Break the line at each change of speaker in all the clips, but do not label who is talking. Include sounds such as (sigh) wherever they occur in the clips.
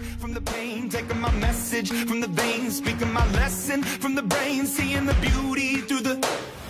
From the pain, taking my message from the veins, speaking my lesson from the brain, seeing the beauty through the.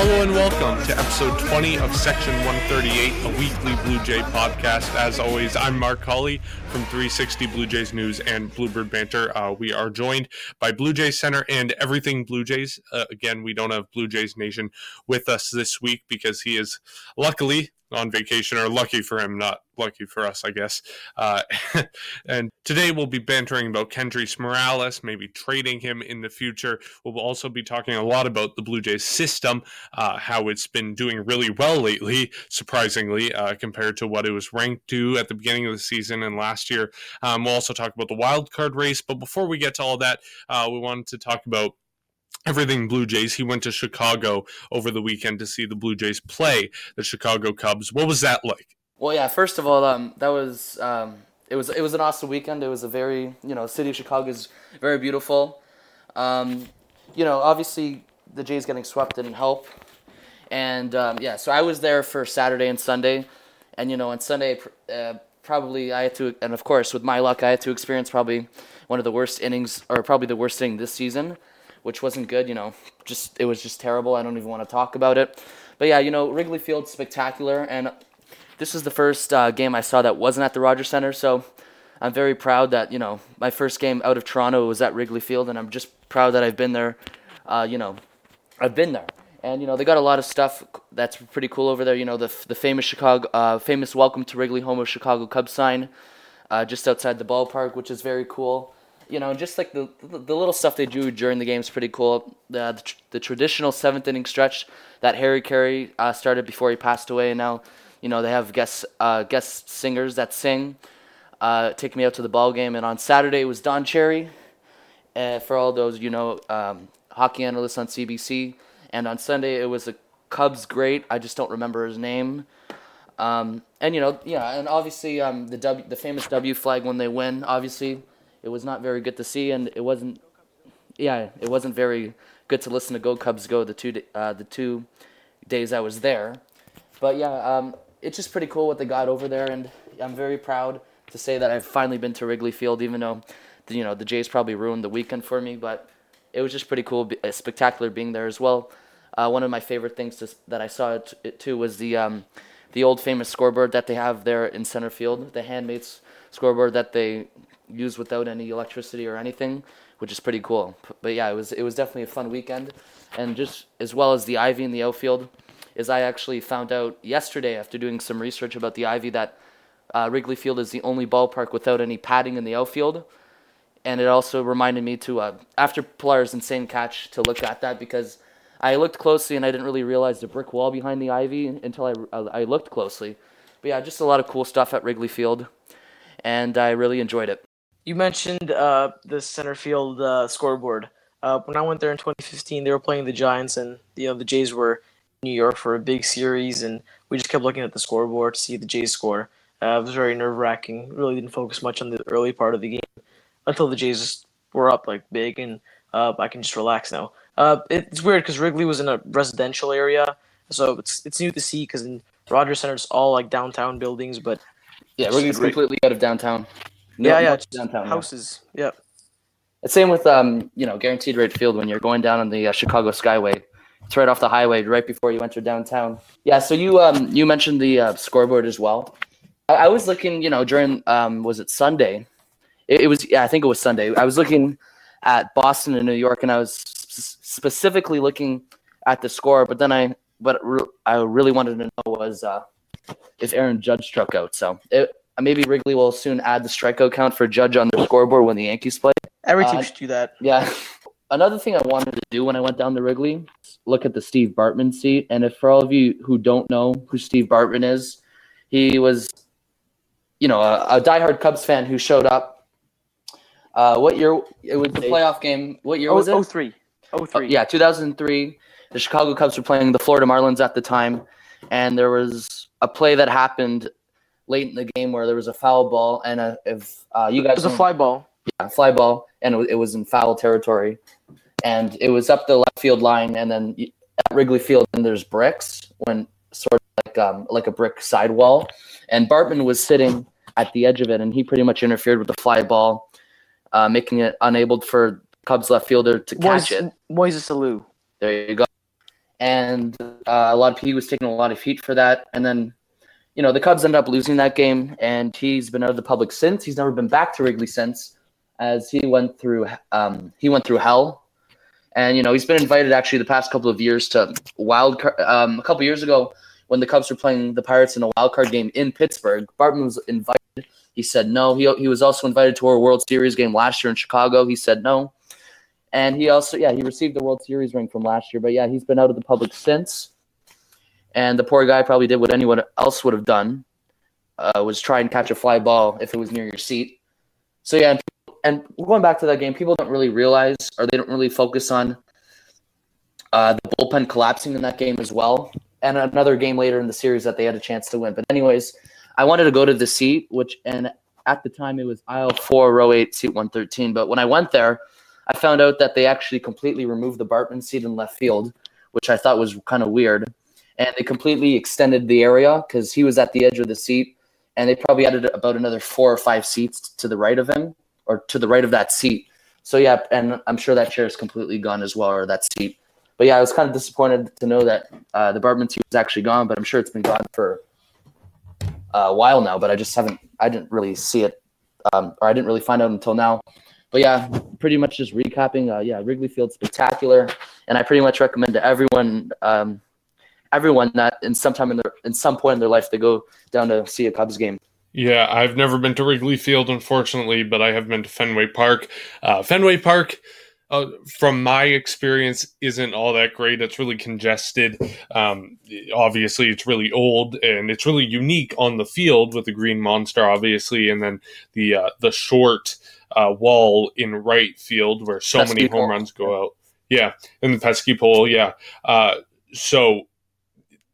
Hello and welcome to episode 20 of Section 138, a weekly Blue Jay podcast. As always, I'm Mark Hawley from 360 Blue Jays News and Bluebird Banter. Uh, we are joined by Blue Jays Center and everything Blue Jays. Uh, again, we don't have Blue Jays Nation with us this week because he is luckily on vacation, or lucky for him, not lucky for us, I guess. Uh, (laughs) and today we'll be bantering about Kendrys Morales, maybe trading him in the future. We'll also be talking a lot about the Blue Jays system, uh, how it's been doing really well lately, surprisingly, uh, compared to what it was ranked to at the beginning of the season and last year. Um, we'll also talk about the wild card race. But before we get to all that, uh, we wanted to talk about everything Blue Jays. He went to Chicago over the weekend to see the Blue Jays play the Chicago Cubs. What was that like?
Well, yeah. First of all, um, that was um, it was it was an awesome weekend. It was a very you know, city of Chicago is very beautiful. Um, you know, obviously the Jays getting swept didn't help, and um, yeah. So I was there for Saturday and Sunday, and you know, on Sunday uh, probably I had to, and of course with my luck, I had to experience probably one of the worst innings, or probably the worst inning this season, which wasn't good. You know, just it was just terrible. I don't even want to talk about it. But yeah, you know, Wrigley Field spectacular, and this is the first uh, game I saw that wasn't at the Rogers Center, so I'm very proud that you know my first game out of Toronto was at Wrigley Field, and I'm just proud that I've been there. Uh, you know, I've been there, and you know they got a lot of stuff that's pretty cool over there. You know the the famous Chicago, uh, famous "Welcome to Wrigley, home of Chicago Cubs" sign, uh, just outside the ballpark, which is very cool. You know, just like the, the the little stuff they do during the game is pretty cool. The the, tr- the traditional seventh inning stretch that Harry Caray uh, started before he passed away, and now you know they have guest uh, guest singers that sing. Uh, take me out to the ball game, and on Saturday it was Don Cherry, uh, for all those you know um, hockey analysts on CBC, and on Sunday it was a Cubs great. I just don't remember his name. Um, and you know, yeah, and obviously um, the W, the famous W flag when they win. Obviously, it was not very good to see, and it wasn't. Yeah, it wasn't very good to listen to "Go Cubs Go" the two uh, the two days I was there. But yeah, um, it's just pretty cool what they got over there, and I'm very proud to say that I've finally been to Wrigley Field, even though, the, you know, the Jays probably ruined the weekend for me. But it was just pretty cool, uh, spectacular being there as well. Uh, one of my favorite things to, that I saw it, it too was the um, the old famous scoreboard that they have there in center field, the handmade scoreboard that they use without any electricity or anything, which is pretty cool. But yeah, it was it was definitely a fun weekend, and just as well as the ivy in the outfield, is I actually found out yesterday after doing some research about the ivy that uh, Wrigley Field is the only ballpark without any padding in the outfield and it also reminded me to uh, after Pillar's insane catch to look at that because I looked closely and I didn't really realize the brick wall behind the ivy until I, I looked closely. But yeah, just a lot of cool stuff at Wrigley Field, and I really enjoyed it.
You mentioned uh, the center field uh, scoreboard. Uh, when I went there in 2015, they were playing the Giants, and you know the Jays were in New York for a big series, and we just kept looking at the scoreboard to see the Jays score. Uh, it was very nerve wracking. Really didn't focus much on the early part of the game until the Jays were up like big, and uh, I can just relax now. Uh, it's weird because Wrigley was in a residential area, so it's it's new to see because in Rogers Center it's all like downtown buildings, but
Yeah, Wrigley's completely out of downtown. No-
yeah, yeah,
no
it's
downtown. yeah.
houses. Yeah.
It's same with um, you know, guaranteed rate field when you're going down on the uh, Chicago Skyway. It's right off the highway, right before you enter downtown. Yeah. So you um, you mentioned the uh, scoreboard as well. I, I was looking, you know, during um, was it Sunday? It, it was, yeah, I think it was Sunday. I was looking at Boston and New York, and I was s- specifically looking at the score. But then I, what re- I really wanted to know was uh, if Aaron Judge struck out. So it, maybe Wrigley will soon add the strikeout count for Judge on their scoreboard when the Yankees play.
Every team
Uh,
should do that.
Yeah. Another thing I wanted to do when I went down to Wrigley, look at the Steve Bartman seat. And if for all of you who don't know who Steve Bartman is, he was, you know, a, a diehard Cubs fan who showed up. Uh, what year? It was the playoff game. What year
Oh,
was it?
oh, three. Oh, three.
yeah, 2003. The Chicago Cubs were playing the Florida Marlins at the time, and there was a play that happened late in the game where there was a foul ball, and uh, if uh, you guys
It was a fly ball.
yeah, fly ball, and it, it was in foul territory, and it was up the left field line, and then at Wrigley Field, and there's bricks when sort of like um, like a brick sidewall, and Bartman was sitting at the edge of it, and he pretty much interfered with the fly ball, uh, making it unable for Cubs left fielder to catch it.
Moises Moises Alou.
There you go. And uh, a lot of he was taking a lot of heat for that. And then, you know, the Cubs ended up losing that game, and he's been out of the public since. He's never been back to Wrigley since, as he went through um, he went through hell. And you know, he's been invited actually the past couple of years to wild card. Um, a couple years ago, when the Cubs were playing the Pirates in a wild card game in Pittsburgh, Bartman was invited. He said no. He he was also invited to our World Series game last year in Chicago. He said no. And he also, yeah, he received the World Series ring from last year. But yeah, he's been out of the public since. And the poor guy probably did what anyone else would have done, uh, was try and catch a fly ball if it was near your seat. So yeah, and, and going back to that game, people don't really realize or they don't really focus on uh, the bullpen collapsing in that game as well. And another game later in the series that they had a chance to win. But anyways, I wanted to go to the seat, which and at the time it was aisle four, row eight, seat one thirteen. But when I went there, I found out that they actually completely removed the Bartman seat in left field, which I thought was kind of weird. And they completely extended the area because he was at the edge of the seat, and they probably added about another four or five seats to the right of him or to the right of that seat. So yeah, and I'm sure that chair is completely gone as well, or that seat. But yeah, I was kind of disappointed to know that uh, the Bartman seat was actually gone, but I'm sure it's been gone for a while now. But I just haven't, I didn't really see it, um, or I didn't really find out until now. But yeah, pretty much just recapping. Uh, yeah, Wrigley Field spectacular, and I pretty much recommend to everyone, um, everyone that in some time in their, in some point in their life they go down to see a Cubs game.
Yeah, I've never been to Wrigley Field, unfortunately, but I have been to Fenway Park. Uh, Fenway Park, uh, from my experience, isn't all that great. It's really congested. Um, obviously, it's really old and it's really unique on the field with the green monster, obviously, and then the uh, the short uh, wall in right field where so
Pesky
many home
pole.
runs go out. Yeah, and the pesky pole. Yeah. Uh, so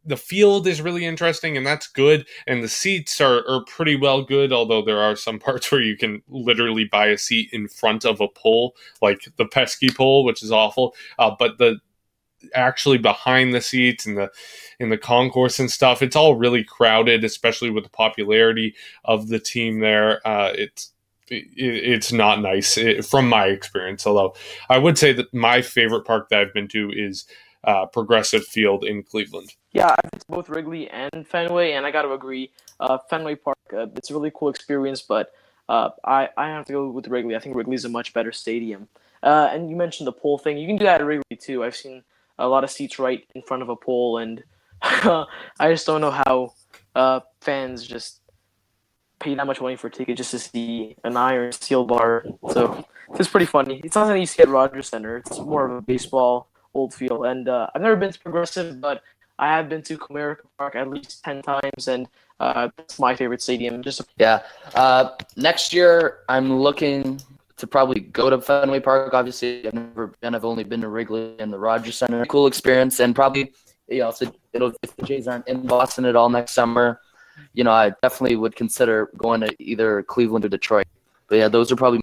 the field is really interesting and that's good and the seats are, are pretty well good although there are some (laughs) parts where you can literally buy a seat in front of a pole like the pesky pole which is awful uh, but the actually behind the seats and the in the concourse and stuff it's all really crowded especially with the popularity of the team there uh, it's it, it's not nice from my experience although i would say that my favorite park that i've been to is uh, progressive field in cleveland
Yeah, I've both Wrigley and Fenway, and I got to agree, uh, Fenway Park, uh, it's a really cool experience, but uh, I, I have to go with Wrigley. I think Wrigley's a much better stadium. Uh, and you mentioned the pole thing. You can do that at Wrigley too. I've seen a lot of seats right in front of a pole, and (laughs) I just don't know how uh, fans just pay that much money for a ticket just to see an iron steel bar. So it's pretty funny. It's not something you see at Rogers Center. It's more of a baseball old feel. And uh, I've never been to Progressive, but I have been to Comerica Park at least ten times, and uh, that's my favorite stadium. Just
Yeah. Uh, next year, I'm looking to probably go to Fenway Park. Obviously, I've never been. I've only been to Wrigley and the Rogers Center. Cool experience, and probably you know if the, it'll, if the Jays aren't in Boston at all next summer, you know I definitely would consider going to either Cleveland or Detroit. But yeah, those are probably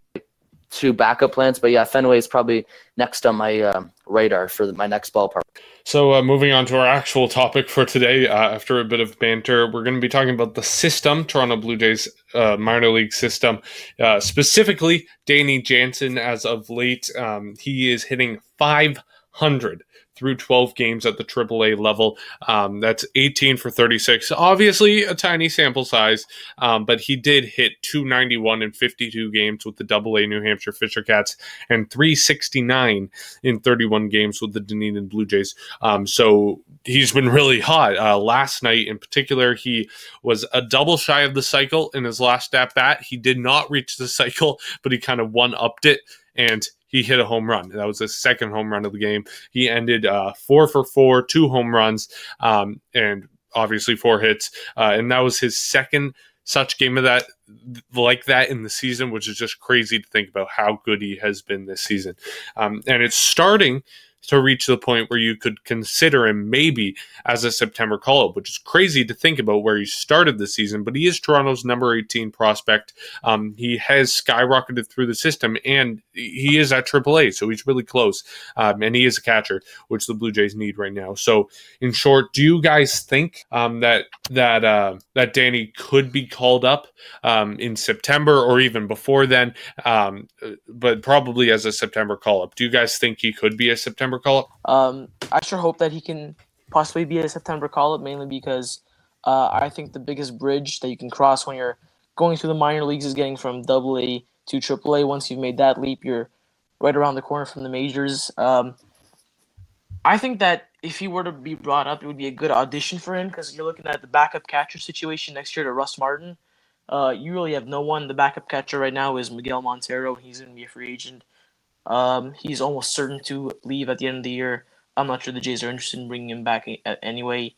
two backup plans. But yeah, Fenway is probably next on my um, radar for my next ballpark.
So, uh, moving on to our actual topic for today, uh, after a bit of banter, we're going to be talking about the system, Toronto Blue Jays uh, minor league system. Uh, specifically, Danny Jansen, as of late, um, he is hitting 500 through 12 games at the AAA level. Um, that's 18 for 36. Obviously, a tiny sample size, um, but he did hit 291 in 52 games with the AA New Hampshire Fisher Cats and 369 in 31 games with the Dunedin Blue Jays. Um, so he's been really hot. Uh, last night, in particular, he was a double shy of the cycle in his last at bat. He did not reach the cycle, but he kind of one upped it and he hit a home run. That was his second home run of the game. He ended uh, four for four, two home runs, um, and obviously four hits. Uh, and that was his second such game of that like that in the season, which is just crazy to think about how good he has been this season. Um, and it's starting to reach the point where you could consider him maybe as a September call up, which is crazy to think about where he started the season. But he is Toronto's number 18 prospect. Um, he has skyrocketed through the system and he is at AAA, so he's really close. Um, and he is a catcher, which the Blue Jays need right now. So, in short, do you guys think um, that that uh, that Danny could be called up um, in September or even before then? Um, but probably as a September call up. Do you guys think he could be a September call up?
Um, I sure hope that he can possibly be a September call up, mainly because uh, I think the biggest bridge that you can cross when you're going through the minor leagues is getting from Double A to Triple A. Once you've made that leap, you're right around the corner from the majors. Um, I think that if he were to be brought up, it would be a good audition for him because you're looking at the backup catcher situation next year to Russ Martin. Uh, you really have no one. The backup catcher right now is Miguel Montero. He's going to be a free agent. Um, he's almost certain to leave at the end of the year. I'm not sure the Jays are interested in bringing him back anyway.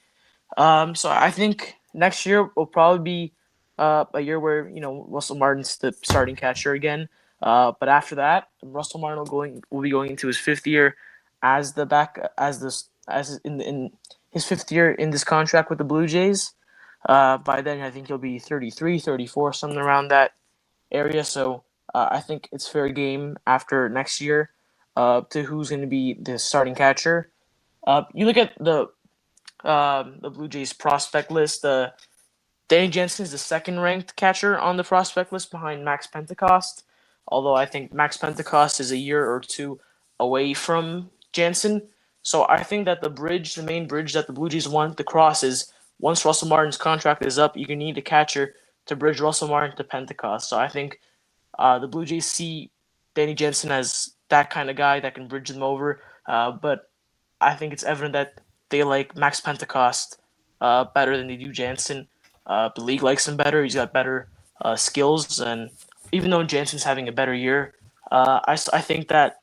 Um, so I think next year will probably be uh, a year where you know Russell Martin's the starting catcher again. Uh, but after that, Russell Martin will going will be going into his fifth year as the back as this as in in his fifth year in this contract with the Blue Jays. Uh, by then, I think he'll be 33, 34, something around that area. So uh, I think it's fair game after next year uh, to who's going to be the starting catcher. Uh, you look at the um, the Blue Jays prospect list. Uh, Danny Jansen is the second ranked catcher on the prospect list behind Max Pentecost. Although I think Max Pentecost is a year or two away from Jansen. So I think that the bridge, the main bridge that the Blue Jays want to cross is once Russell Martin's contract is up, you can need a catcher to bridge Russell Martin to Pentecost. So I think uh, the Blue Jays see Danny Jansen as that kind of guy that can bridge them over. Uh, but I think it's evident that they like Max Pentecost uh, better than they do Jansen. Uh, the league likes him better. He's got better uh, skills, and even though Jansen's having a better year, I, I think that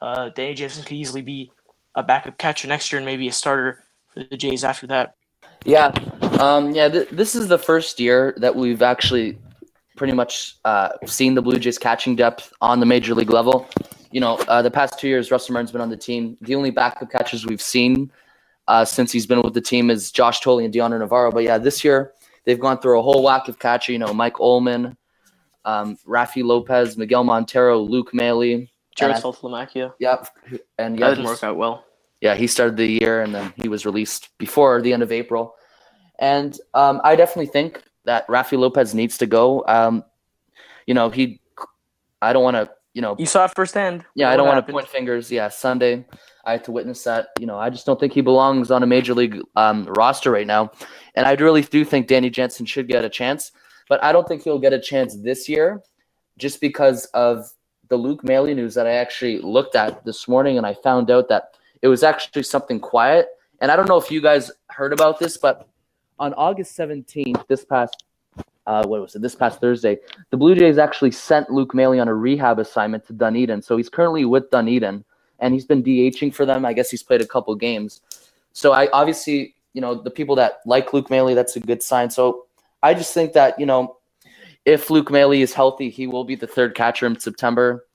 Danny Jansen could easily be a backup catcher next year and maybe a starter for the Jays after that.
Yeah, um, yeah. Th- this is the first year that we've actually pretty much uh, seen the Blue Jays catching depth on the major league level. You know, uh, the past two years, Russell Martin's been on the team. The only backup catchers we've seen uh, since he's been with the team is Josh Thole and Dioner Navarro. But yeah, this year they've gone through a whole whack of catcher. You know, Mike Ohlman, um, Raffy Lopez, Miguel Montero, Luke Maile,
Jared Saltalamacchia.
Yep, and
yeah, that didn't work out well.
Yeah, he started the year and then he was released before the end of April. And um, I definitely think that Raffy Lopez needs to go. Um, you know, he, I don't want to, you know,
you saw it firsthand.
Yeah, I don't want to point fingers. Yeah, Sunday, I had to witness that. You know, I just don't think he belongs on a major league um, roster right now. And I really do think Danny Jansen should get a chance, but I don't think he'll get a chance this year just because of the Luke Maile news that I actually looked at this morning and I found out that it was actually something quiet. And I don't know if you guys heard about this, but on August 17th, this past uh, what was it? This past Thursday, the Blue Jays actually sent Luke Maile on a rehab assignment to Dunedin. So he's currently with Dunedin, and he's been DHing for them. I guess he's played a couple games. So I obviously, you know, the people that like Luke Maile, that's a good sign. So I just think that you know, if Luke Maile is healthy, he will be the third catcher in September.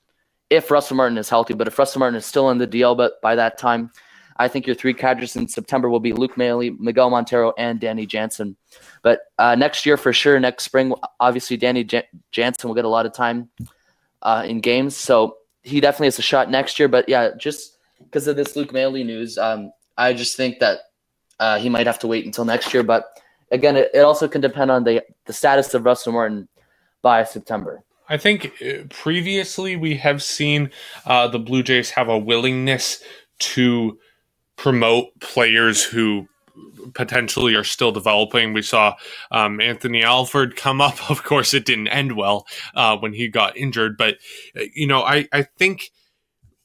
If Russell Martin is healthy, but if Russell Martin is still in the DL, but by that time, I think your three catchers in September will be Luke Maile, Miguel Montero, and Danny Jansen. But uh, next year, for sure, next spring, obviously Danny J- Jansen will get a lot of time uh, in games. So he definitely has a shot next year. But yeah, just because of this Luke Maile news, um, I just think that uh, he might have to wait until next year. But again, it, it also can depend on the, the status of Russell Martin by September.
I think uh, previously we have seen uh, the Blue Jays have a willingness to promote players who potentially are still developing. We saw um, Anthony Alford come up. (laughs) Of course, it didn't end well uh, when he got injured, but uh, you know, I I think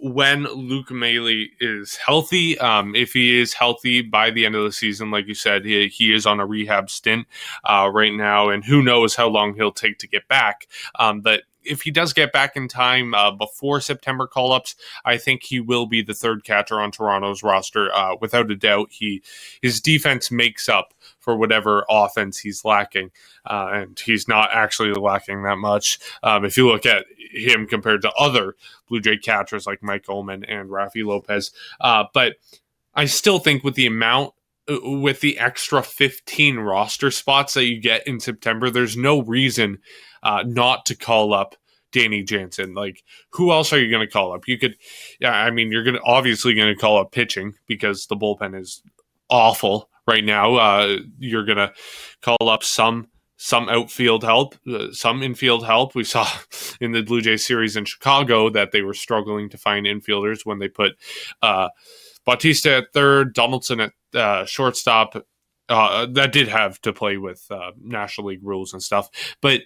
when Luke Maile is healthy, um, if he is healthy by the end of the season, like you said, he, he is on a rehab stint uh, right now, and who knows how long he'll take to get back. Um, but if he does get back in time uh, before September call ups, I think he will be the third catcher on Toronto's roster. Uh, without a doubt, he his defense makes up for whatever offense he's lacking, uh, and he's not actually lacking that much. Um, if you look at him compared to other Blue Jay catchers like Mike Ohlman and Raffy Lopez. Uh, but I still think with the amount uh, with the extra 15 roster spots that you get in September, there's no reason uh, not to call up Danny Jansen. Like, who else are you going to call up? You could, yeah, I mean, you're going to obviously going to call up pitching because the bullpen is awful right now. Uh, you're going to call up some some outfield help, uh, some infield help. We saw (laughs) in the Blue Jays series in Chicago that they were struggling to find infielders when they put uh, Bautista at third, Donaldson at uh, shortstop. Uh, that did have to play with uh, National League rules and stuff, but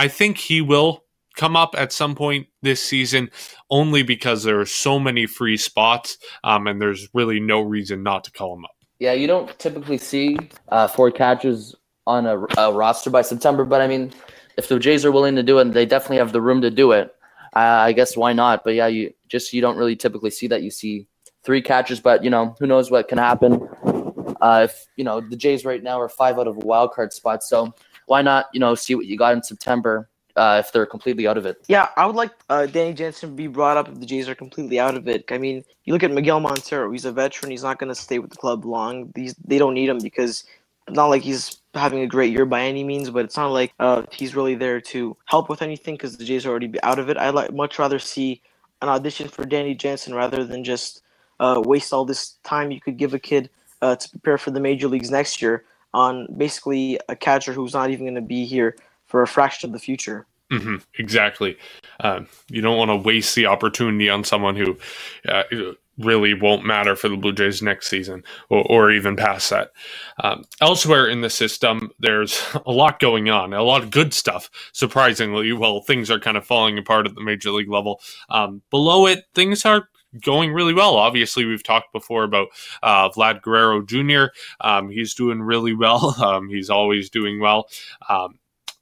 I think he will come up at some point this season only because there are so many free spots um, and there's really no reason not to call him up.
Yeah, you don't typically see uh, four catches on a, a, roster by September, but I mean, if the Jays are willing to do it, they definitely have the room to do it. Uh, I guess why not? But yeah, you just you don't really typically see that. You see three catches, but you know who knows what can happen. Uh, if you know the Jays right now are five out of a wild card spot, so why not you know see what you got in September uh, if they're completely out of it?
Yeah, I would like uh, Danny Jansen to be brought up if the Jays are completely out of it. I mean, you look at Miguel Montero; he's a veteran. He's not going to stay with the club long. These they don't need him because it's not like he's having a great year by any means, but it's not like uh, he's really there to help with anything because the Jays are already out of it. I'd like much rather see an audition for Danny Jansen rather than just uh, waste all this time you could give a kid uh, to prepare for the major leagues next year on basically a catcher who's not even going to be here for a fraction of the future.
Mm-hmm, exactly. Um, you don't want to waste the opportunity on someone who uh, really won't matter for the Blue Jays next season or, or even past that. Um, elsewhere in the system, there's (laughs) a lot going on, a lot of good stuff, surprisingly. Well, things are kind of falling apart at the major league level. Um, below it, things are going really well. Obviously, we've talked before about uh, Vlad Guerrero Jr. Um, he's doing really well. (laughs) Um, he's always doing well. Um,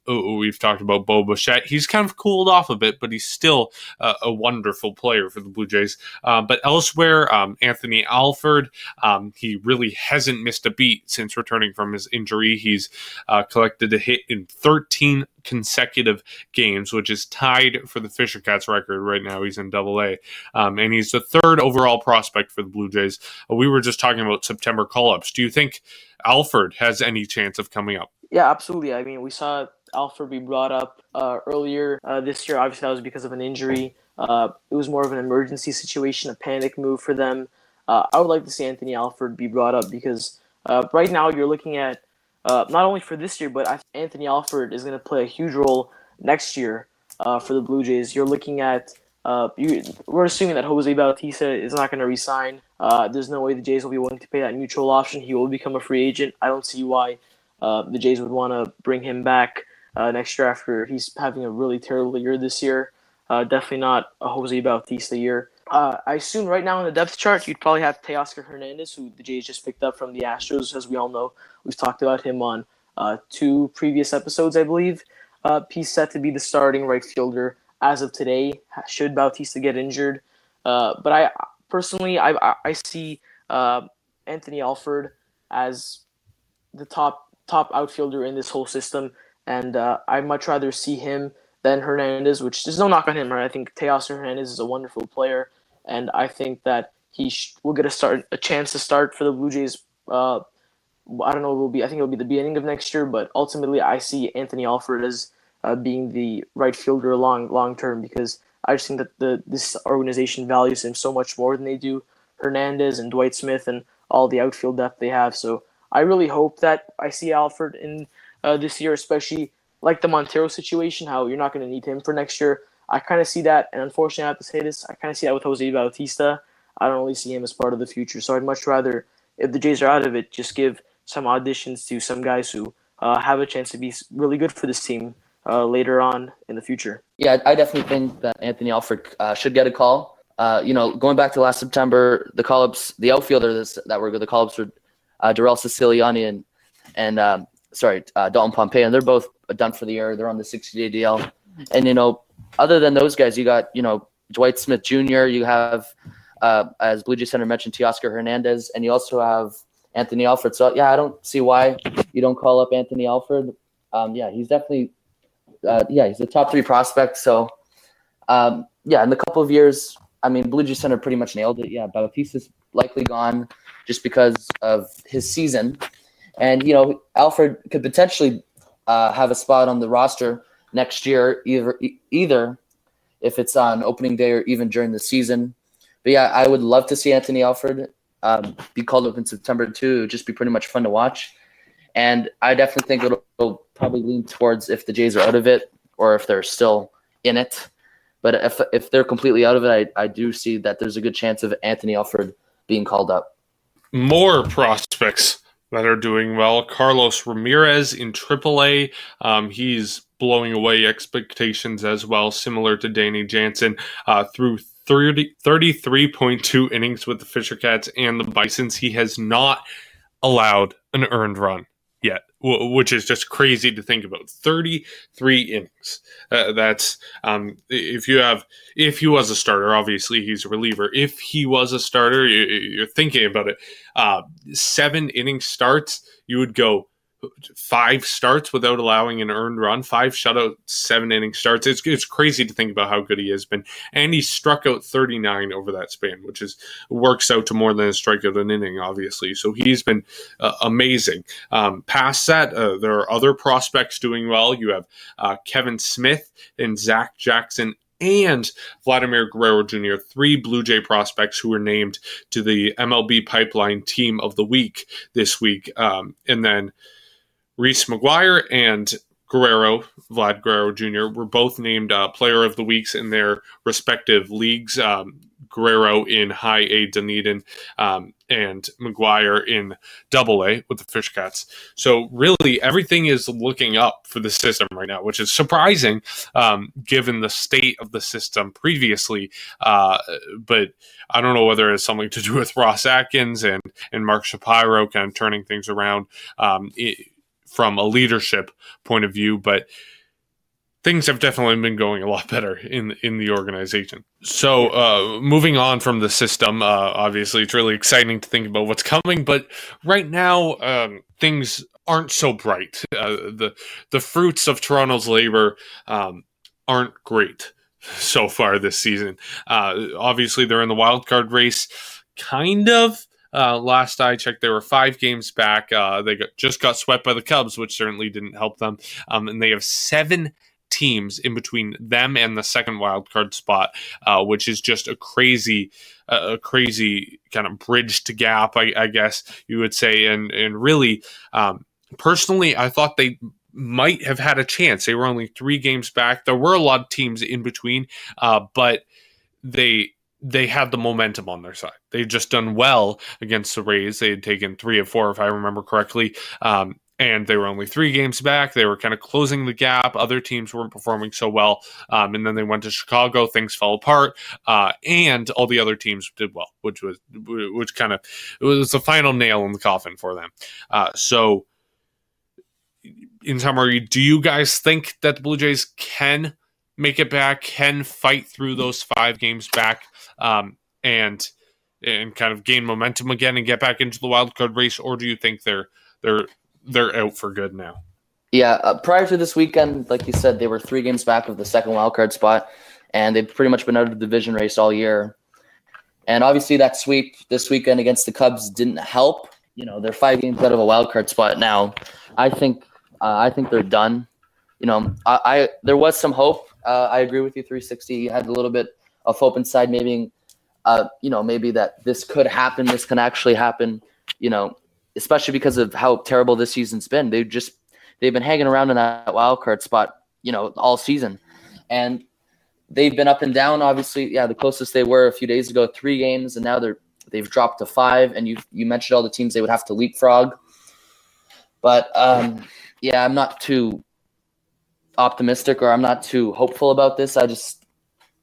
we've talked about Bo Bichette. He's kind of cooled off a bit, but he's still uh, a wonderful player for the Blue Jays. Uh, but elsewhere, um, Anthony Alford, um, he really hasn't missed a beat since returning from his injury. He's uh, collected a hit in 13 consecutive games, which is tied for the Fisher Cats record right now. He's in Double A, um, and he's the third overall prospect for the Blue Jays. Uh, we were just talking about September call-ups. Do you think Alford has any chance of coming up?
Yeah, absolutely. I mean, we saw Alford be brought up uh, earlier uh, this year. Obviously, that was because of an injury. Uh, it was more of an emergency situation, a panic move for them. Uh, I would like to see Anthony Alford be brought up because uh, right now you're looking at uh, not only for this year, but Anthony Alford is going to play a huge role next year for the Blue Jays. You're looking at you, we're assuming that Jose Bautista is not going to resign. there's no way the Jays will be willing to pay that mutual option. He will become a free agent. I don't see why the Jays would want to bring him back uh, next year after he's having a really terrible year this year. Uh, definitely not a Jose Bautista year. Uh, I assume right now in the depth chart, you'd probably have Teoscar Hernandez, who the Jays just picked up from the Astros. As we all know, we've talked about him on uh, two previous episodes, I believe. Uh, he's set to be the starting right fielder as of today, should Bautista get injured. Uh, but I personally, I, I see uh, Anthony Alford as the top top outfielder in this whole system and uh, I'd much rather see him than Hernandez, which there's no knock on him, right? I think Teoscar Hernandez is a wonderful player, and I think that he sh- will get a start, a chance to start for the Blue Jays. Uh, I don't know, it will be. I think it will be the beginning of next year, but ultimately, I see Anthony Alford as uh, being the right fielder long long term because I just think that the this organization values him so much more than they do Hernandez and Dwight Smith and all the outfield depth they have. So I really hope that I see Alford in uh, this year, especially like the Montero situation, how you're not going to need him for next year. I kind of see that, and unfortunately, I have to say this. I kind of see that with Jose Bautista. I don't really see him as part of the future. So I'd much rather, if the Jays are out of it, just give some auditions to some guys who uh, have a chance to be really good for this team uh, later on in the future.
Yeah, I definitely think that Anthony Alford uh, should get a call. Uh, you know, going back to last September, the call-ups, the outfielders that were the call-ups were uh, Darrell Ceciliani and and um, sorry, uh, Dalton Pompey, and they're both done for the year. They're on the 60 day DL. And, you know, other than those guys, you got, you know, Dwight Smith Jr., you have, uh, as Blue Jay Center mentioned, Teoscar Hernandez, and you also have Anthony Alford. So, yeah, I don't see why you don't call up Anthony Alford. Um, yeah, he's definitely, uh, yeah, he's a top three prospect. So, um, yeah, in the couple of years, I mean, Blue Jays center pretty much nailed it. Yeah, Bautista's likely gone just because of his season, and you know, Alford could potentially uh, have a spot on the roster next year, either either if it's on opening day or even during the season. But yeah, I would love to see Anthony Alford um, be called up in September too. It would just be pretty much fun to watch. And I definitely think it'll, it'll probably lean towards if the Jays are out of it or if they're still in it. But if if they're completely out of it, I, I do see that there's a good chance of Anthony Alford being called up.
More prospects that are doing well. Carlos Ramirez in AAA. Um, he's blowing away expectations as well, similar to Danny Jansen, uh, through 30, 33.2 innings with the Fisher Cats and the Bisons. He has not allowed an earned run yet, which is just crazy to think about. 33 innings. Uh, that's um, if you have if he was a starter, obviously he's a reliever. If he was a starter, you're thinking about it. Uh, seven inning starts, you would go five starts without allowing an earned run, five shutout, seven inning starts. It's it's crazy to think about how good he has been, and he struck out 39 over that span, which is works out to more than a strikeout an inning, obviously. So he's been uh, amazing. Um, past that, uh, there are other prospects doing well. You have uh, Kevin Smith and Zach Jackson and Vladimir Guerrero Jr., three Blue Jay prospects who were named to the MLB Pipeline Team of the Week this week. Um, and then Reese McGuire and Guerrero, Vlad Guerrero Jr., were both named uh, Player of the Weeks in their respective leagues. Um, Guerrero in High A Dunedin um, and McGuire in Double A with the Fish Cats. So really, everything is looking up for the system right now, which is surprising um, given the state of the system previously. Uh, but I don't know whether it's something to do with Ross Atkins and and Mark Shapiro kind of turning things around. Um, it, from a leadership point of view, but things have definitely been going a lot better in in the organization. So, uh, moving on from the system, uh, obviously it's really exciting to think about what's coming, but right now um, things aren't so bright. Uh, the the fruits of Toronto's labor um, aren't great (laughs) so far this season. Uh, obviously, they're in the wild card race, kind of. Uh, last I checked, they were five games back. Uh, they got, just got swept by the Cubs, which certainly didn't help them. Um, and they have seven teams in between them and the second wild card spot, uh, which is just a crazy, uh, a crazy kind of bridge to gap, I, I, guess you would say. And and really, um, personally, I thought they might have had a chance. They were only three games back. There were a lot of teams in between, uh, but they they had the momentum on their side. They've just done well against the Rays. They had taken three of four, if I remember correctly. Um, and they were only three games back. They were kind of closing the gap. Other teams weren't performing so well. Um, and then they went to Chicago. Things fell apart. Uh, and all the other teams did well, which was, which kind of, it was the final nail in the coffin for them. Uh, so, in summary, do you guys think that the Blue Jays can make it back, can fight through those five games back? um, and and kind of gain momentum again and get back into the wild card race, or do you think they're they're they're out for good now?
Yeah, uh, prior to this weekend, like you said, they were three games back of the second wild card spot, and they've pretty much been out of the division race all year. And obviously, that sweep this weekend against the Cubs didn't help. You know, they're five games out of a wild card spot now. I think uh, I think they're done. You know, I, I there was some hope. Uh, I agree with you. 360 had a little bit of hope inside maybe uh, you know maybe that this could happen this can actually happen you know especially because of how terrible this season's been. They've just they've been hanging around in that wild card spot you know all season. And they've been up and down obviously. Yeah the closest they were a few days ago three games and now they're they've dropped to five. And you you mentioned all the teams they would have to leapfrog. But um yeah i'm not too optimistic or i'm not too hopeful about this i just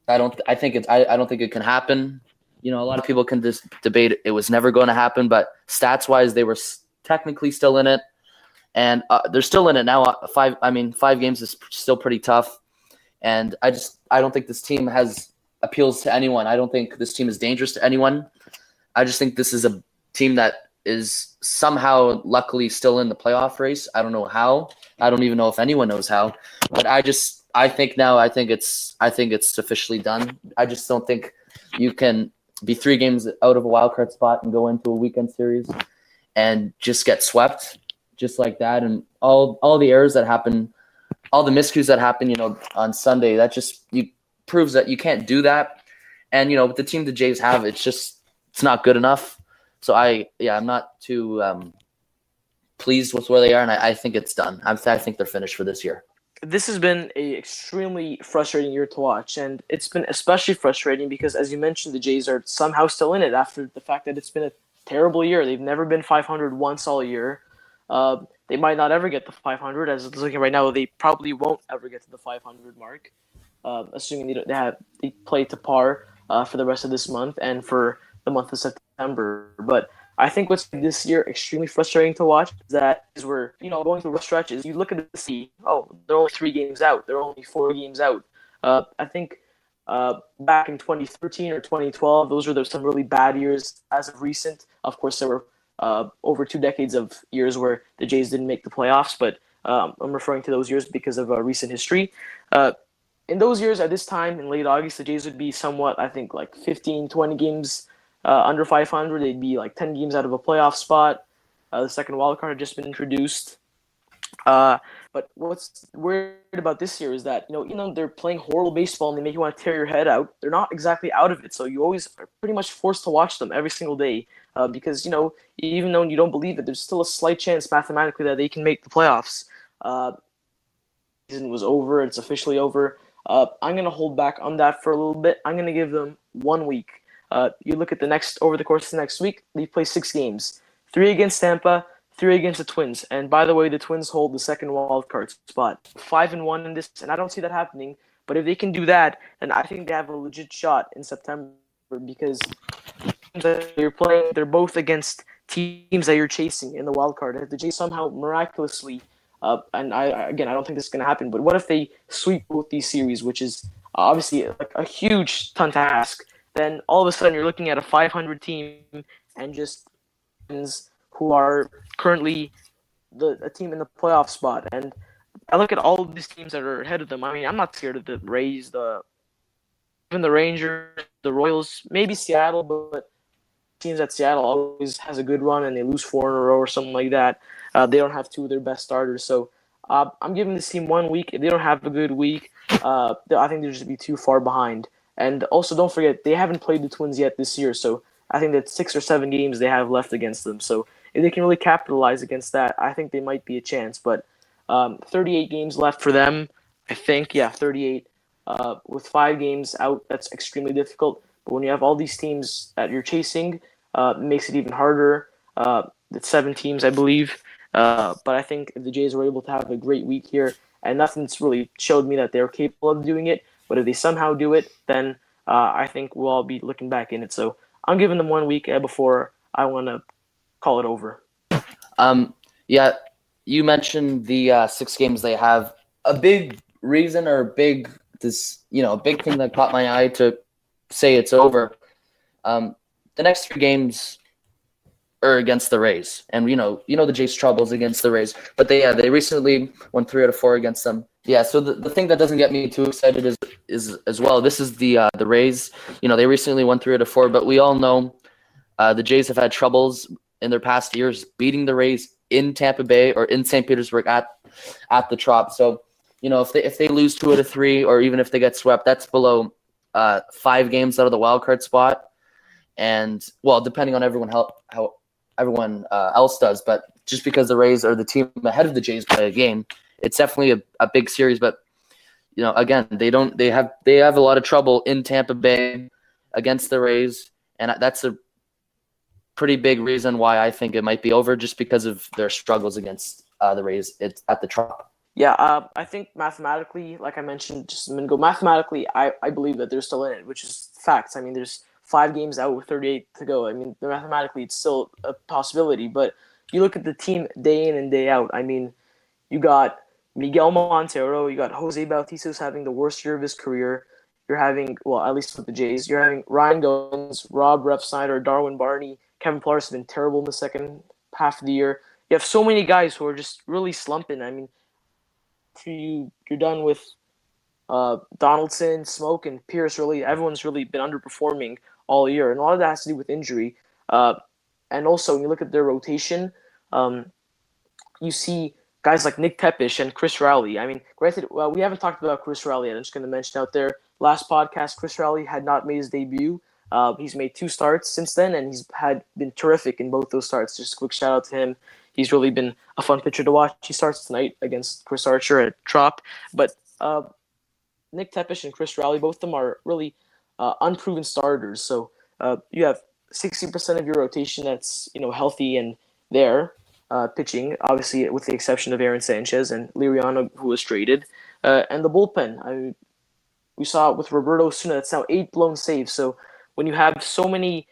I don't. I think it's. I, I don't think it can happen. You know, a lot of people can just debate it was never going to happen, but stats wise, they were technically still in it, and uh, they're still in it now. Uh, five. I mean, five games is still pretty tough, and I just. I don't think this team has appeals to anyone. I don't think this team is dangerous to anyone. I just think this is a team that is somehow luckily still in the playoff race. I don't know how. I don't even know if anyone knows how. But I just I think now I think it's I think it's officially done. I just don't think you can be three games out of a wild card spot and go into a weekend series and just get swept just like that and all all the errors that happen all the miscues that happen you know on sunday that just you proves that you can't do that and you know with the team the jays have it's just it's not good enough so i yeah i'm not too um pleased with where they are and i, I think it's done I'm, i think they're finished for this year
this has been a extremely frustrating year to watch, and it's been especially frustrating because, as you mentioned, the Jays are somehow still in it after the fact that it's been a terrible year. They've never been 500 once all year. Uh, they might not ever get the 500. As it's looking right now, they probably won't ever get to the 500 mark, uh, assuming they, they have they play to par uh, for the rest of this month and for the month of September. But I think what's this year extremely frustrating to watch is that is we're you know going through rough stretches. You look at the sea. Oh, they're only three games out. They're only four games out. Uh, I think uh, back in 2013 or 2012, those were some really bad years. As of recent, of course, there were uh, over two decades of years where the Jays didn't make the playoffs. But um, I'm referring to those years because of uh, recent history. Uh, in those years, at this time in late August, the Jays would be somewhat, I think, like 15, 20 games uh, under 500, they'd be like 10 games out of a playoff spot. Uh, the second wild card had just been introduced. Uh, but what's weird about this year is that you know, you know, they're playing horrible baseball and they make you want to tear your head out. They're not exactly out of it, so you always are pretty much forced to watch them every single day uh, because you know, even though you don't believe it, there's still a slight chance mathematically that they can make the playoffs. Uh, season was over; it's officially over. Uh, I'm gonna hold back on that for a little bit. I'm gonna give them one week. Uh, you look at the next over the course of the next week, they play six games: three against Tampa, three against the Twins. And by the way, the Twins hold the second wild card spot, five and one in this, and I don't see that happening. But if they can do that, then I think they have a legit shot in September because you're playing. They're both against teams that you're chasing in the wild card. If the Jays somehow miraculously, uh, and I again, I don't think this is going to happen. But what if they sweep both these series, which is obviously like a huge ton to ask? Then all of a sudden you're looking at a 500 team and just who are currently the a team in the playoff spot. And I look at all of these teams that are ahead of them. I mean, I'm not scared of the Rays, the even the Rangers, the Royals, maybe Seattle, but teams that Seattle always has a good run and they lose four in a row or something like that. Uh, they don't have two of their best starters, so uh, I'm giving this team one week. If they don't have a good week, uh, I think they'll just be too far behind. And also, don't forget they haven't played the Twins yet this year, so I think that six or seven games they have left against them. So if they can really capitalize against that, I think they might be a chance. But um, 38 games left for them, I think. Yeah, 38. Uh, with five games out, that's extremely difficult. But when you have all these teams that you're chasing, uh, it makes it even harder. Uh, it's seven teams, I believe. Uh, but I think the Jays were able to have a great week here, and nothing's really showed me that they're capable of doing it, but if they somehow do it, then uh, I think we'll all be looking back in it. So I'm giving them one week before I want to call it over.
Um, yeah, you mentioned the uh, six games they have. A big reason or big this you know a big thing that caught my eye to say it's over. Um, the next three games are against the Rays, and you know you know the Jays' troubles against the Rays, but they yeah they recently won three out of four against them. Yeah, so the, the thing that doesn't get me too excited is is as well. This is the uh, the Rays. You know, they recently won three out of four, but we all know uh, the Jays have had troubles in their past years beating the Rays in Tampa Bay or in St. Petersburg at at the Trop. So, you know, if they if they lose two out of three, or even if they get swept, that's below uh, five games out of the wild card spot. And well, depending on everyone how how everyone uh, else does, but just because the Rays are the team ahead of the Jays play a game it's definitely a, a big series. But you know, again, they don't they have they have a lot of trouble in Tampa Bay against the Rays, and that's a pretty big reason why I think it might be over, just because of their struggles against uh, the Rays it's at the Trop.
Yeah, uh, I think mathematically, like I mentioned just a minute ago, mathematically, I, I believe that they're still in it, which is facts. I mean, there's five games out with 38 to go. I mean, mathematically, it's still a possibility. But you look at the team day in and day out. I mean, you got Miguel Montero, you got Jose Bautista having the worst year of his career. You're having, well, at least with the Jays, you're having Ryan Goins, Rob Refsnyder, Darwin Barney, Kevin Pillar has been terrible in the second half of the year. You have so many guys who are just really slumping. I mean, you you're done with uh, Donaldson, Smoak, and Pearce really everyone's really been underperforming all year, and a lot of that has to do with injury. Uh, and also, when you look at their rotation, um, you see guys like Nick Tepesch and Chris Rowley. I mean, granted, well, we haven't talked about Chris Rowley. And I'm just going to mention out there. Last podcast, Chris Rowley had not made his debut. Uh, he's made two starts since then, and he's had been terrific in both those starts. Just a quick shout out to him. He's really been a fun pitcher to watch. He starts tonight against Chris Archer at Trop. But uh, Nick Tepesch and Chris Rowley, both of them are really uh, unproven starters. So uh, you have 60% of your rotation that's you know healthy and there uh, pitching, obviously with the exception of Aaron Sanchez and Liriano, who was traded, uh, and the bullpen. I, we saw it with Roberto Osuna. That's now eight blown saves. So when you have so many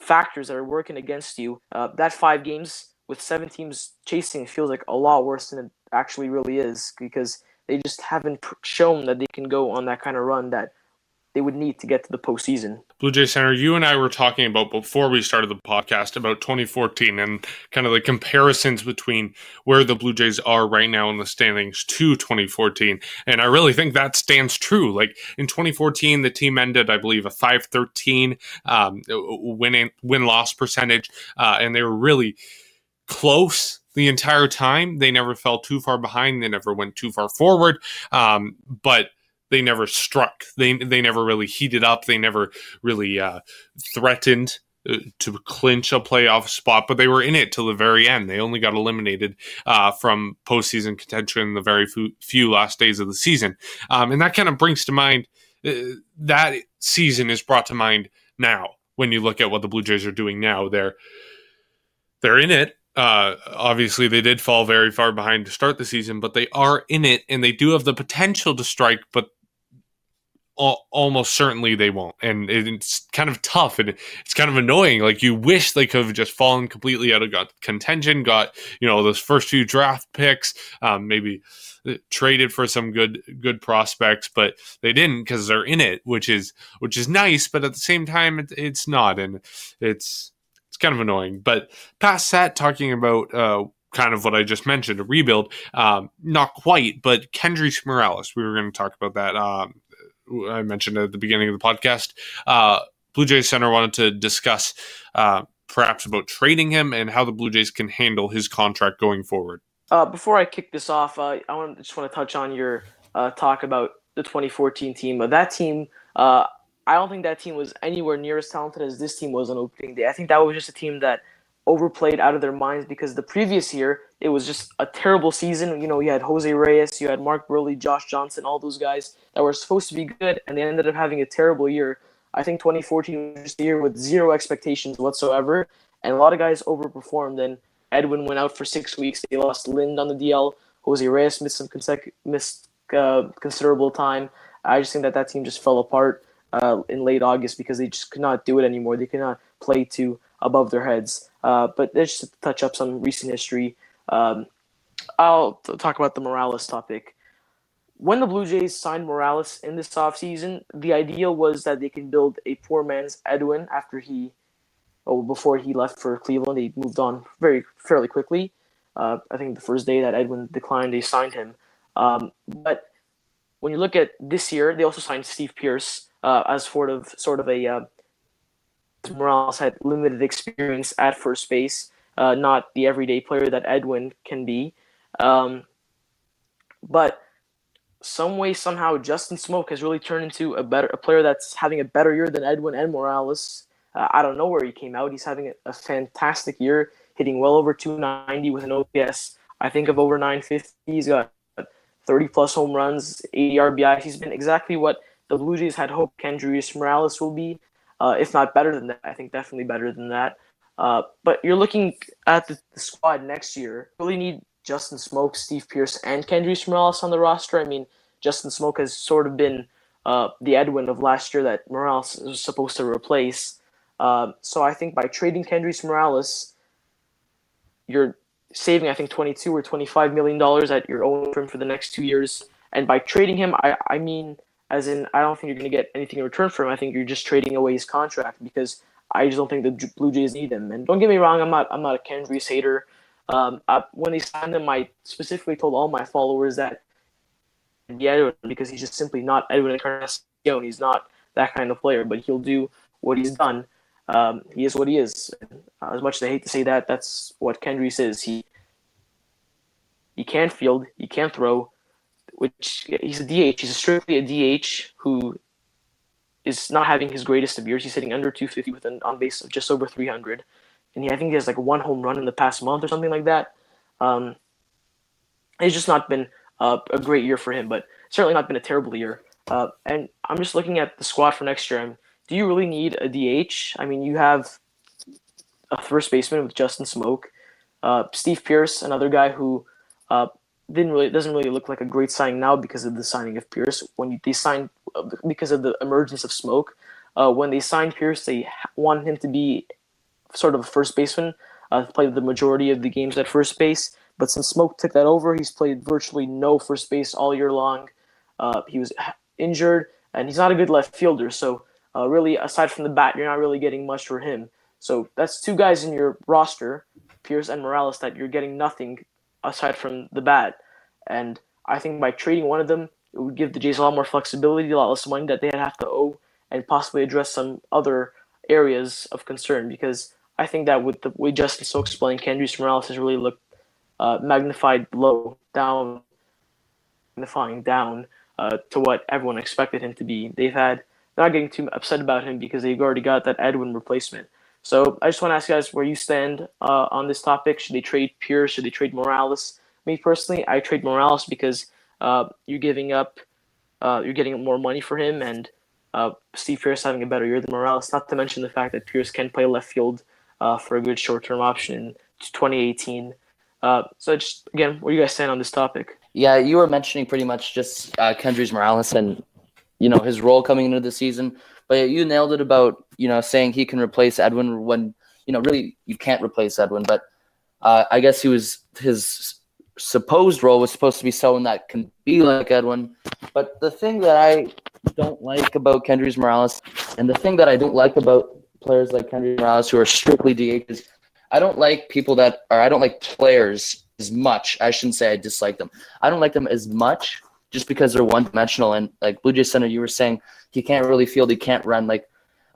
factors that are working against you, uh, that five games with seven teams chasing feels like a lot worse than it actually really is because they just haven't shown that they can go on that kind of run that they would need to get to the postseason.
Blue Jay Center, you and I were talking about before we started the podcast about 2014 and kind of the comparisons between where the Blue Jays are right now in the standings to 2014. And I really think that stands true. Like in 2014, the team ended, I believe, a 513 um, win loss percentage, uh, and they were really close the entire time. They never fell too far behind. They never went too far forward. Um, but they never struck. They they never really heated up. They never really uh, threatened uh, to clinch a playoff spot, but they were in it till the very end. They only got eliminated uh, from postseason contention in the very few, few last days of the season, um, and that kind of brings to mind uh, that season is brought to mind now when you look at what the Blue Jays are doing now. They're they're in it. Uh, obviously, they did fall very far behind to start the season, but they are in it, and they do have the potential to strike. But almost certainly they won't. And it's kind of tough and it's kind of annoying. Like you wish they could have just fallen completely out of contention, got, you know, those first few draft picks, um, maybe uh, traded for some good good prospects, but they didn't because they're in it, which is which is nice, but at the same time it, it's not and it's it's kind of annoying. But past that talking about uh kind of what I just mentioned, a rebuild. Um, not quite, but Kendrys Morales. We were going to talk about that. Um, I mentioned at the beginning of the podcast, uh, Blue Jays Center wanted to discuss uh, perhaps about trading him and how the Blue Jays can handle his contract going forward.
Uh, before I kick this off, uh, I want, just want to touch on your uh, talk about the 2014 team. that team, uh, I don't think that team was anywhere near as talented as this team was on opening day. I think that was just a team that overplayed out of their minds because the previous year it was just a terrible season. You know, you had Jose Reyes, you had Mark Buehrle, Josh Johnson, all those guys that were supposed to be good, and they ended up having a terrible year. I think 2014 was the year with zero expectations whatsoever, and a lot of guys overperformed. And Edwin went out for six weeks. They lost Lind on the DL. Jose Reyes missed some consecu- missed uh, considerable time. I just think that that team just fell apart uh, in late August because they just could not do it anymore. They could not play to above their heads. Uh, but just to touch up some recent history, um, I'll talk about the Morales topic. When the Blue Jays signed Morales in this offseason, the idea was that they can build a poor man's Edwin after he, oh, before he left for Cleveland. He moved on very fairly quickly. Uh, I think the first day that Edwin declined, they signed him. Um, but when you look at this year, they also signed Steve Pearce uh, as sort of sort of a uh, Morales had limited experience at first base, uh, not the everyday player that Edwin can be. Um, but some way, somehow, Justin Smoak has really turned into a better a player that's having a better year than Edwin and Morales. Uh, I don't know where he came out. He's having a, a, fantastic year, hitting well over 290 with an OPS. I think of over 950. He's got 30 plus home runs, 80 RBIs. He's been exactly what the Blue Jays had hoped Kendrys Morales will be uh, if not better than that. I think definitely better than that. Uh, but you're looking at the, the, squad next year. Really need Justin Smoak, Steve Pearce, and Kendrys Morales on the roster. I mean, Justin Smoak has sort of been uh, the Edwin of last year that Morales was supposed to replace. Uh, so I think by trading Kendrys Morales, you're saving I think 22 or 25 million dollars at your own firm for the next two years. And by trading him, I, I mean as in, I don't think you're going to get anything in return for him. I think you're just trading away his contract because I just don't think the Blue Jays need him. And don't get me wrong, I'm not I'm not a Kendrys hater. Um, I, when they signed him, I specifically told all my followers that Edwin because he's just simply not Edwin Encarnacion. He's not that kind of player, but he'll do what he's done. Um, he is what he is. As much as I hate to say that, that's what Kendrys is. He he can't field, he can't throw, which he's a DH. He's strictly a DH who is not having his greatest of years. He's hitting under 250 with an on base of just over 300, and he, I think he has like one home run in the past month or something like that. Um, it's just not been uh, a great year for him, but certainly not been a terrible year. Uh, and I'm just looking at the squad for next year. I'm, do you really need a DH? I mean, you have a first baseman with Justin Smoak, uh, Steve Pearce, another guy who uh, didn't really doesn't really look like a great signing now because of the signing of Pearce. When they signed because of the emergence of Smoak, uh, when they signed Pearce, they wanted him to be sort of a first baseman, uh, play the majority of the games at first base. But since Smoak took that over, he's played virtually no first base all year long. Uh, he was injured, and he's not a good left fielder. So uh, really, aside from the bat, you're not really getting much for him. So that's two guys in your roster, Pearce and Morales, that you're getting nothing aside from the bat. And I think by trading one of them, it would give the Jays a lot more flexibility, a lot less money that they'd have to owe, and possibly address some other areas of concern. Because I think that with the way Justin Smoak's playing, Kendrys Morales has really looked uh, magnified low, down, magnifying down uh, to what everyone expected him to be. They've had not getting too upset about him because they've already got that Edwin replacement. So I just want to ask you guys where you stand uh, on this topic. Should they trade Pearce? Should they trade Morales? Me personally, I trade Morales because uh, you're giving up, uh, you're getting more money for him, and uh, Steve Pearce having a better year than Morales. Not to mention the fact that Pearce can play left field uh, for a good short-term option in 2018. Uh, so just again, where you guys stand on this topic?
Yeah, you were mentioning pretty much just uh, Kendrys Morales and you know his role coming into the season, but you nailed it about you know saying he can replace Edwin when you know really you can't replace Edwin, but uh, I guess he was his supposed role was supposed to be someone that can be like Edwin. But the thing that I don't like about Kendrys Morales, and the thing that I don't like about players like Kendrys Morales who are strictly DHs I don't like people that are. I don't like players as much. I shouldn't say I dislike them. I don't like them as much just because they're one dimensional. And like Blue Jay Center, you were saying he can't really field, he can't run. Like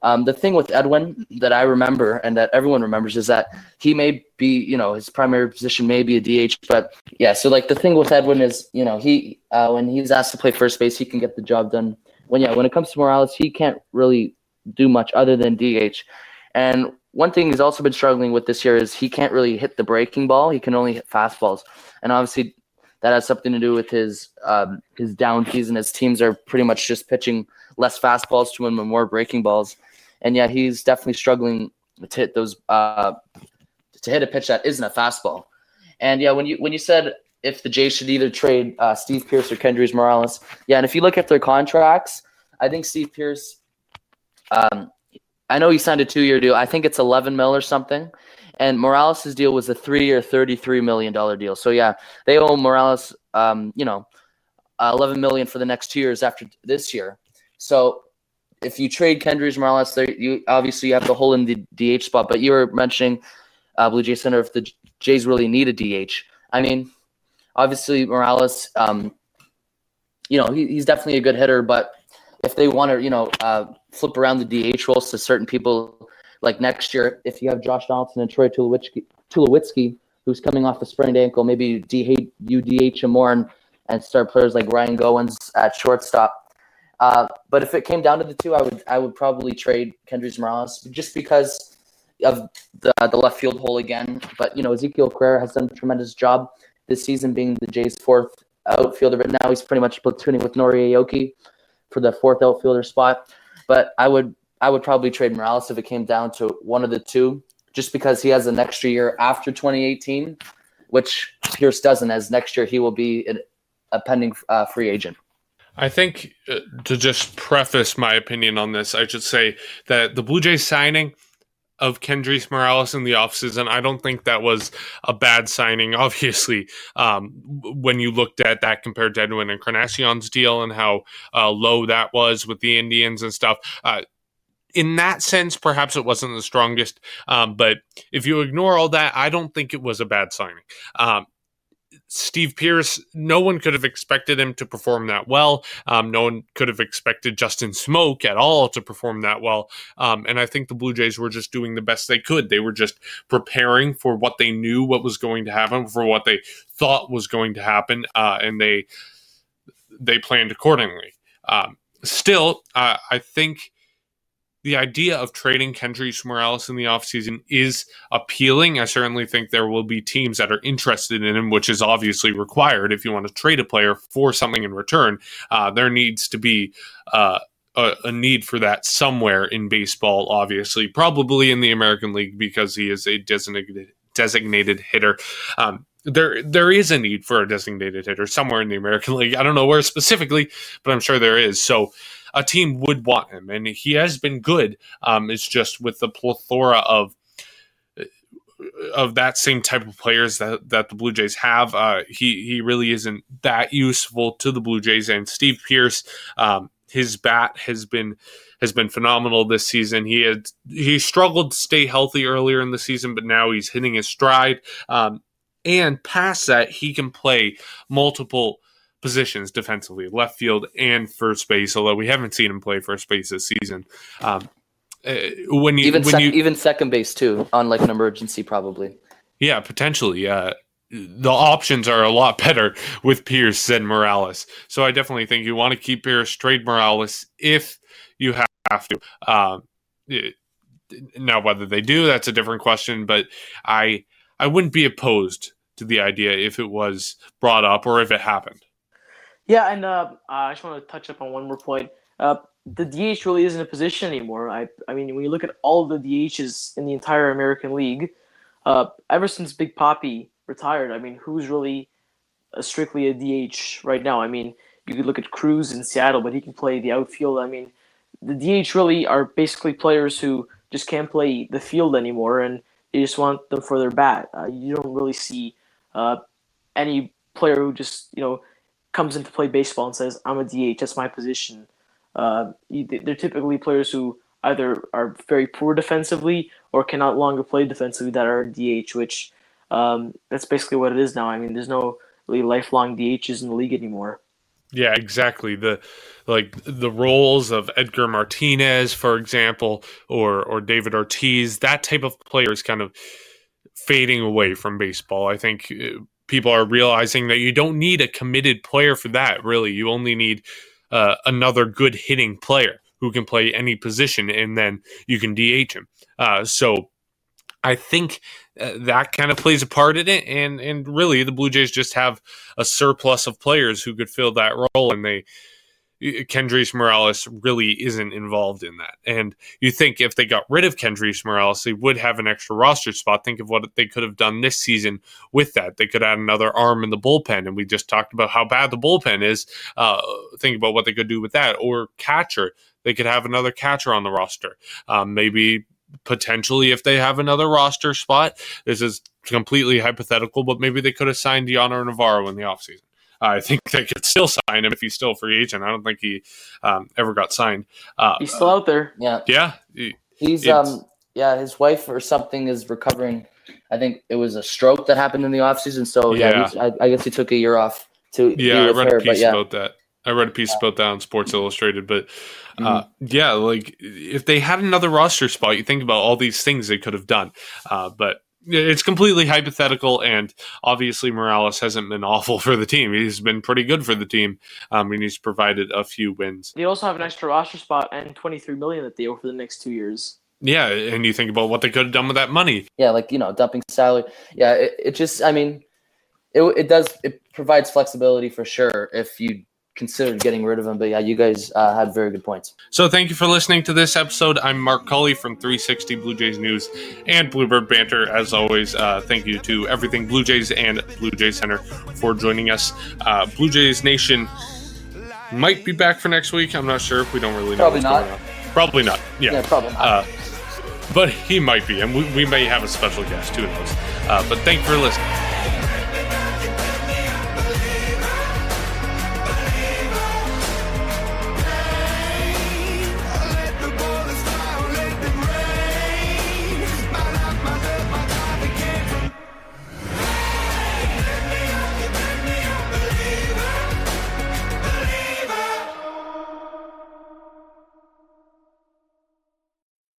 um, the thing with Edwin that I remember and that everyone remembers is that he may be, you know, his primary position may be a DH, but yeah. So like the thing with Edwin is, you know, he uh, when he's asked to play first base, he can get the job done. When yeah, when it comes to Morales, he can't really do much other than DH. And one thing he's also been struggling with this year is he can't really hit the breaking ball. He can only hit fastballs, and obviously that has something to do with his um, his down season. His teams are pretty much just pitching less fastballs to him and more breaking balls, and yet he's definitely struggling to hit those uh, to hit a pitch that isn't a fastball. And yeah, when you when you said if the Jays should either trade uh, Steve Pearce or Kendrys Morales, yeah, and if you look at their contracts, I think Steve Pearce. Um, I know he signed a two year deal. I think it's 11 mil or something. And Morales' deal was a three year, $33 million deal. So, yeah, they owe Morales, um, you know, uh, 11 million for the next two years after this year. So, if you trade Kendrys Morales, there, you obviously you have the hole in the DH spot. But you were mentioning uh, Blue Jay Center if the Jays really need a DH. I mean, obviously Morales, um, you know, he, he's definitely a good hitter, but if they want to, you know, uh, flip around the DH roles to certain people, like next year, if you have Josh Donaldson and Troy Tulowitzki, who's coming off a sprained ankle, maybe you DH him more and, and start players like Ryan Goins at shortstop. Uh, but if it came down to the two, I would I would probably trade Kendrys Morales just because of the the left field hole again. But you know Ezequiel Carrera has done a tremendous job this season, being the Jays' fourth outfielder. But now he's pretty much platooning with Nori Aoki for the fourth outfielder spot. But I would I would probably trade Morales if it came down to one of the two, just because he has an extra year after 2018, which Pearce doesn't. As next year he will be a pending uh, free agent.
I think uh, to just preface my opinion on this, I should say that the Blue Jays signing of Kendrys Morales in the offseason. I don't think that was a bad signing. (laughs) Obviously, um, when you looked at that compared to Edwin Encarnacion's deal and how uh, low that was with the Indians and stuff. Uh, in that sense, perhaps it wasn't the strongest. Um, but if you ignore all that, I don't think it was a bad signing. Um, Steve Pearce, no one could have expected him to perform that well. Um, no one could have expected Justin Smoak at all to perform that well. Um, and I think the Blue Jays were just doing the best they could. They were just preparing for what they knew what was going to happen, for what they thought was going to happen, uh, and they they planned accordingly. Um, still, uh, I think the idea of trading Kendrys Morales in the offseason is appealing. I certainly think there will be teams that are interested in him, which is obviously required if you want to trade a player for something in return. Uh, there needs to be uh, a, a, need for that somewhere in baseball, obviously, probably in the American League because he is a designated designated hitter. Um, there there is a need for a designated hitter somewhere in the American League. I don't know where specifically, but I'm sure there is. So a team would want him, and he has been good. Um, it's just with the plethora of of that same type of players that, that the Blue Jays have, uh, he he really isn't that useful to the Blue Jays. And Steve Pearce, um, his bat has been has been phenomenal this season. He had he struggled to stay healthy earlier in the season, but now he's hitting his stride. Um, and past that, he can play multiple positions defensively, left field and first base. Although we haven't seen him play first base this season. Um, uh, when you
even
when
sec-
you,
even second base too, on like an emergency probably.
Yeah, potentially. Uh, the options are a lot better with Pearce than Morales. So I definitely think you want to keep Pearce, trade Morales if you have to. Um, now, whether they do, that's a different question. But I I wouldn't be opposed to the idea if it was brought up or if it happened.
Yeah, and uh, I just want to touch up on one more point. Uh, the DH really isn't a position anymore. I, I mean, when you look at all the DHs in the entire American League, uh, ever since Big Poppy retired, I mean, who's really a, strictly a DH right now? I mean, you could look at Cruz in Seattle, but he can play the outfield. I mean, the DH really are basically players who just can't play the field anymore, and you just want them for their bat. Uh, you don't really see uh, any player who just you know comes into play baseball and says, "I'm a DH. That's my position." Uh, they're typically players who either are very poor defensively or cannot longer play defensively that are DH, which um, that's basically what it is now. I mean, there's no really lifelong DHs in the league anymore.
Yeah, exactly. The like the roles of Edgar Martinez, for example, or or David Ortiz, that type of player is kind of fading away from baseball. I think uh, people are realizing that you don't need a committed player for that. Really, you only need uh, another good hitting player who can play any position, and then you can DH him. Uh, so I think uh, that kind of plays a part in it, and and really the Blue Jays just have a surplus of players who could fill that role, and they Kendrys Morales really isn't involved in that. And you think if they got rid of Kendrys Morales, they would have an extra roster spot. Think of what they could have done this season with that. They could add another arm in the bullpen, and we just talked about how bad the bullpen is. Uh, think about what they could do with that, or catcher. They could have another catcher on the roster. Um, maybe potentially if they have another roster spot. This is completely hypothetical, but maybe they could have signed Dioner Navarro in the offseason. I think (laughs) they could still sign him if he's still a free agent. I don't think he um, ever got signed. Uh,
he's still out there.
Yeah.
Yeah.
He, he's um yeah, his wife or something is recovering. I think it was a stroke that happened in the offseason. So yeah, yeah I, I, guess he took a year off to
Yeah, I read her, a piece yeah. about that. I read a piece about that on Sports Illustrated, but uh, mm-hmm. yeah, like if they had another roster spot, you think about all these things they could have done. Uh, but it's completely hypothetical, and obviously Morales hasn't been (laughs) awful for the team. He's been pretty good for the team, um, and he's provided a few wins.
They also have an extra roster spot and twenty three million that they owe for the next two years.
Yeah, and you think about what they could have done with that money.
Yeah, like you know, dumping salary. Yeah, it, it just, I mean, it, it does it provides flexibility for sure if you considered getting rid of him. But yeah, you guys uh, had very good points.
So thank you for listening to this episode. I'm Mark Cully from 360 Blue Jays News and Bluebird Banter. As always, uh, thank you to everything Blue Jays and Blue Jays Center for joining us. Uh, Blue Jays Nation might be back for next week. I'm not sure. If we don't really know
probably not.
Probably not. Yeah,
yeah probably not.
Uh, but he might be, and we, we, may have a special guest. Who knows? Uh, but thank you for listening.